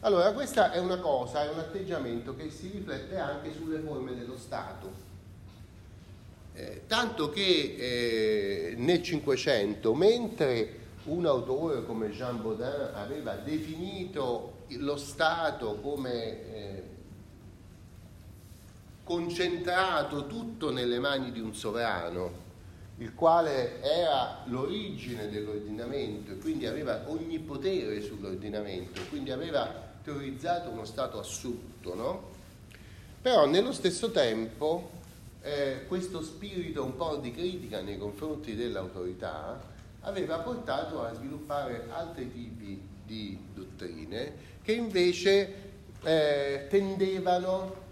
Allora, questa è una cosa, è un atteggiamento che si riflette anche sulle forme dello Stato. Eh, tanto che eh, nel Cinquecento, mentre un autore come Jean Baudin aveva definito lo Stato come eh, concentrato tutto nelle mani di un sovrano, il quale era l'origine dell'ordinamento e quindi aveva ogni potere sull'ordinamento, quindi aveva teorizzato uno Stato assoluto, no? Però nello stesso tempo eh, questo spirito un po' di critica nei confronti dell'autorità aveva portato a sviluppare altri tipi di dottrine che invece eh, tendevano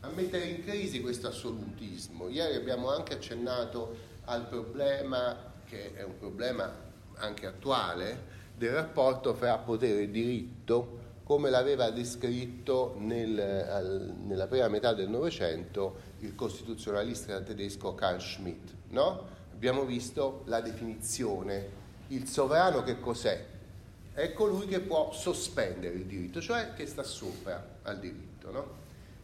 a mettere in crisi questo assolutismo. Ieri abbiamo anche accennato al problema, che è un problema anche attuale, del rapporto fra potere e diritto, come l'aveva descritto nel, al, nella prima metà del Novecento il costituzionalista tedesco Carl Schmitt. No? Abbiamo visto la definizione. Il sovrano che cos'è? È colui che può sospendere il diritto, cioè che sta sopra al diritto. No?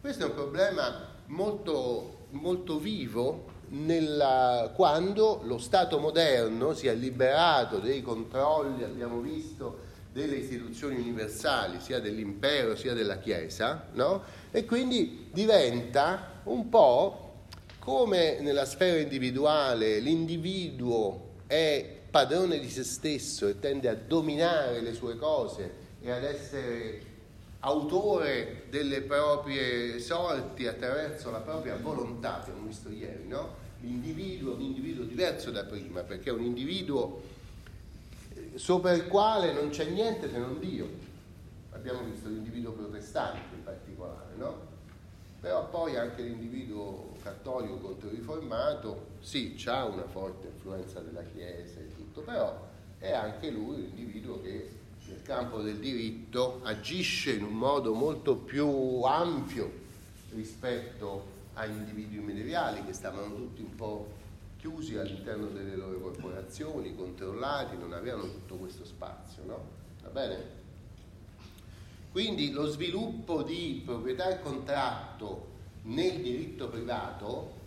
Questo è un problema molto, molto vivo nella, quando lo Stato moderno si è liberato dei controlli, abbiamo visto, delle istituzioni universali, sia dell'impero sia della Chiesa, no? e quindi diventa un po' come nella sfera individuale l'individuo è padrone di se stesso e tende a dominare le sue cose e ad essere autore delle proprie sorti attraverso la propria volontà, abbiamo visto ieri, no? L'individuo è un individuo diverso da prima, perché è un individuo sopra il quale non c'è niente se non Dio. Abbiamo visto l'individuo protestante in particolare, no? Però poi anche l'individuo cattolico controriformato, sì, ha una forte influenza della Chiesa e tutto, però è anche lui un individuo che nel campo del diritto agisce in un modo molto più ampio rispetto agli individui medievali che stavano tutti un po' chiusi all'interno delle loro corporazioni, controllati, non avevano tutto questo spazio, no? Va bene? Quindi lo sviluppo di proprietà e contratto nel diritto privato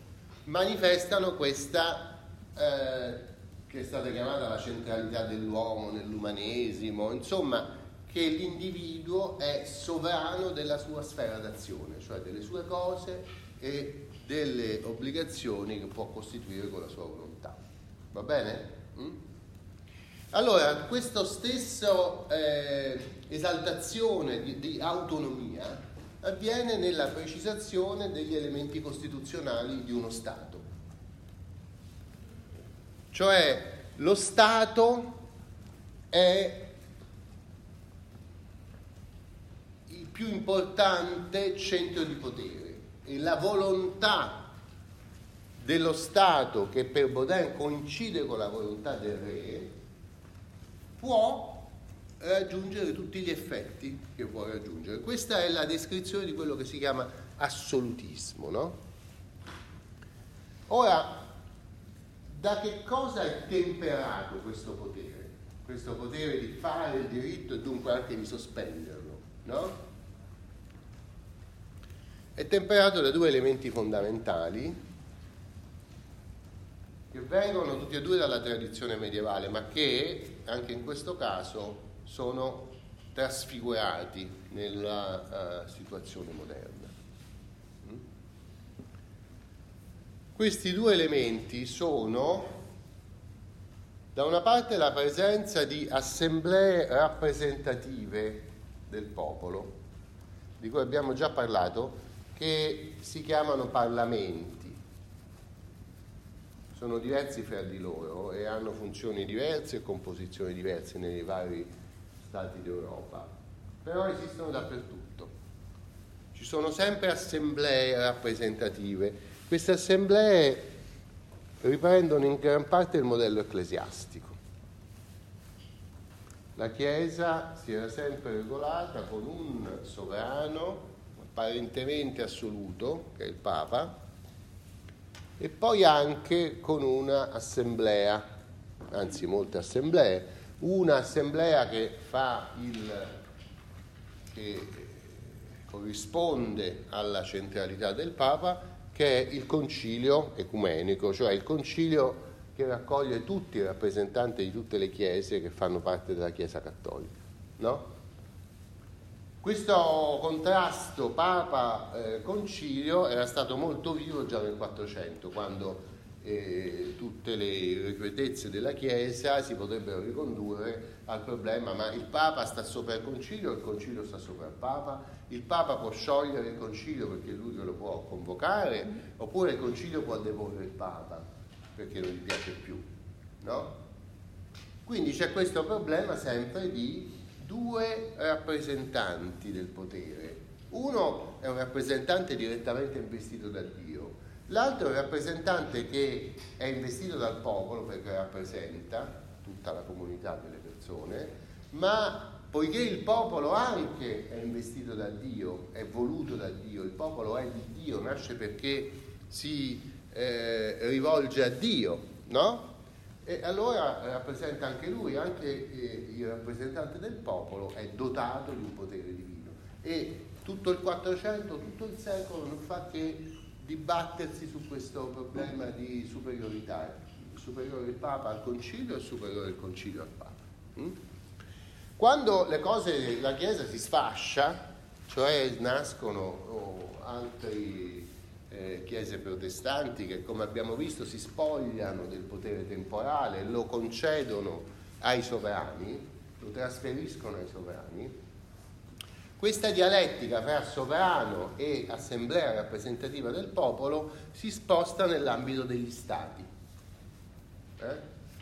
manifestano questa eh, che è stata chiamata la centralità dell'uomo nell'umanesimo, insomma che l'individuo è sovrano della sua sfera d'azione, cioè delle sue cose e delle obbligazioni che può costituire con la sua volontà. Va bene? Mm? Allora, questa stessa eh, esaltazione di, di autonomia avviene nella precisazione degli elementi costituzionali di uno Stato. Cioè lo Stato è il più importante centro di potere e la volontà dello Stato, che per Baudin coincide con la volontà del re, può raggiungere tutti gli effetti che può raggiungere. Questa è la descrizione di quello che si chiama assolutismo. No? Ora, da che cosa è temperato questo potere? Questo potere di fare il diritto e dunque anche di sospenderlo, no? È temperato da due elementi fondamentali che vengono tutti e due dalla tradizione medievale, ma che anche in questo caso sono trasfigurati nella uh, situazione moderna. Mm? Questi due elementi sono da una parte la presenza di assemblee rappresentative del popolo, di cui abbiamo già parlato, che si chiamano parlamenti. Sono diversi fra di loro e hanno funzioni diverse e composizioni diverse nei vari stati d'Europa, però esistono dappertutto. Ci sono sempre assemblee rappresentative. Queste assemblee riprendono in gran parte il modello ecclesiastico. La Chiesa si era sempre regolata con un sovrano apparentemente assoluto, che è il Papa, e poi anche con un'assemblea, anzi molte assemblee, un'assemblea che fa il che corrisponde alla centralità del Papa, che è il concilio ecumenico, cioè il concilio che raccoglie tutti i rappresentanti di tutte le chiese che fanno parte della Chiesa cattolica. No? Questo contrasto Papa-Concilio era stato molto vivo già nel 400, quando eh, tutte le irrequietezze della Chiesa si potrebbero ricondurre al problema ma il Papa sta sopra il Concilio, il Concilio sta sopra il Papa, il Papa può sciogliere il Concilio perché lui lo può convocare, oppure il Concilio può deporre il Papa perché non gli piace più, no? Quindi c'è questo problema sempre di due rappresentanti del potere. Uno è un rappresentante direttamente investito da Dio, l'altro è un rappresentante che è investito dal popolo perché rappresenta tutta la comunità delle persone, ma poiché il popolo anche è investito da Dio, è voluto da Dio, il popolo è di Dio, nasce perché si eh, rivolge a Dio, no? E allora rappresenta anche lui, anche eh, il rappresentante del popolo è dotato di un potere divino. E tutto il 400, tutto il secolo non fa che dibattersi su questo problema di superiorità, superiore il Papa al Concilio e superiore il Concilio al Papa. Mm? Quando le cose, la Chiesa si sfascia, cioè nascono oh, altri eh, chiese protestanti che come abbiamo visto si spogliano del potere temporale, lo concedono ai sovrani, lo trasferiscono ai sovrani. Questa dialettica fra sovrano e assemblea rappresentativa del popolo si sposta nell'ambito degli stati. Eh?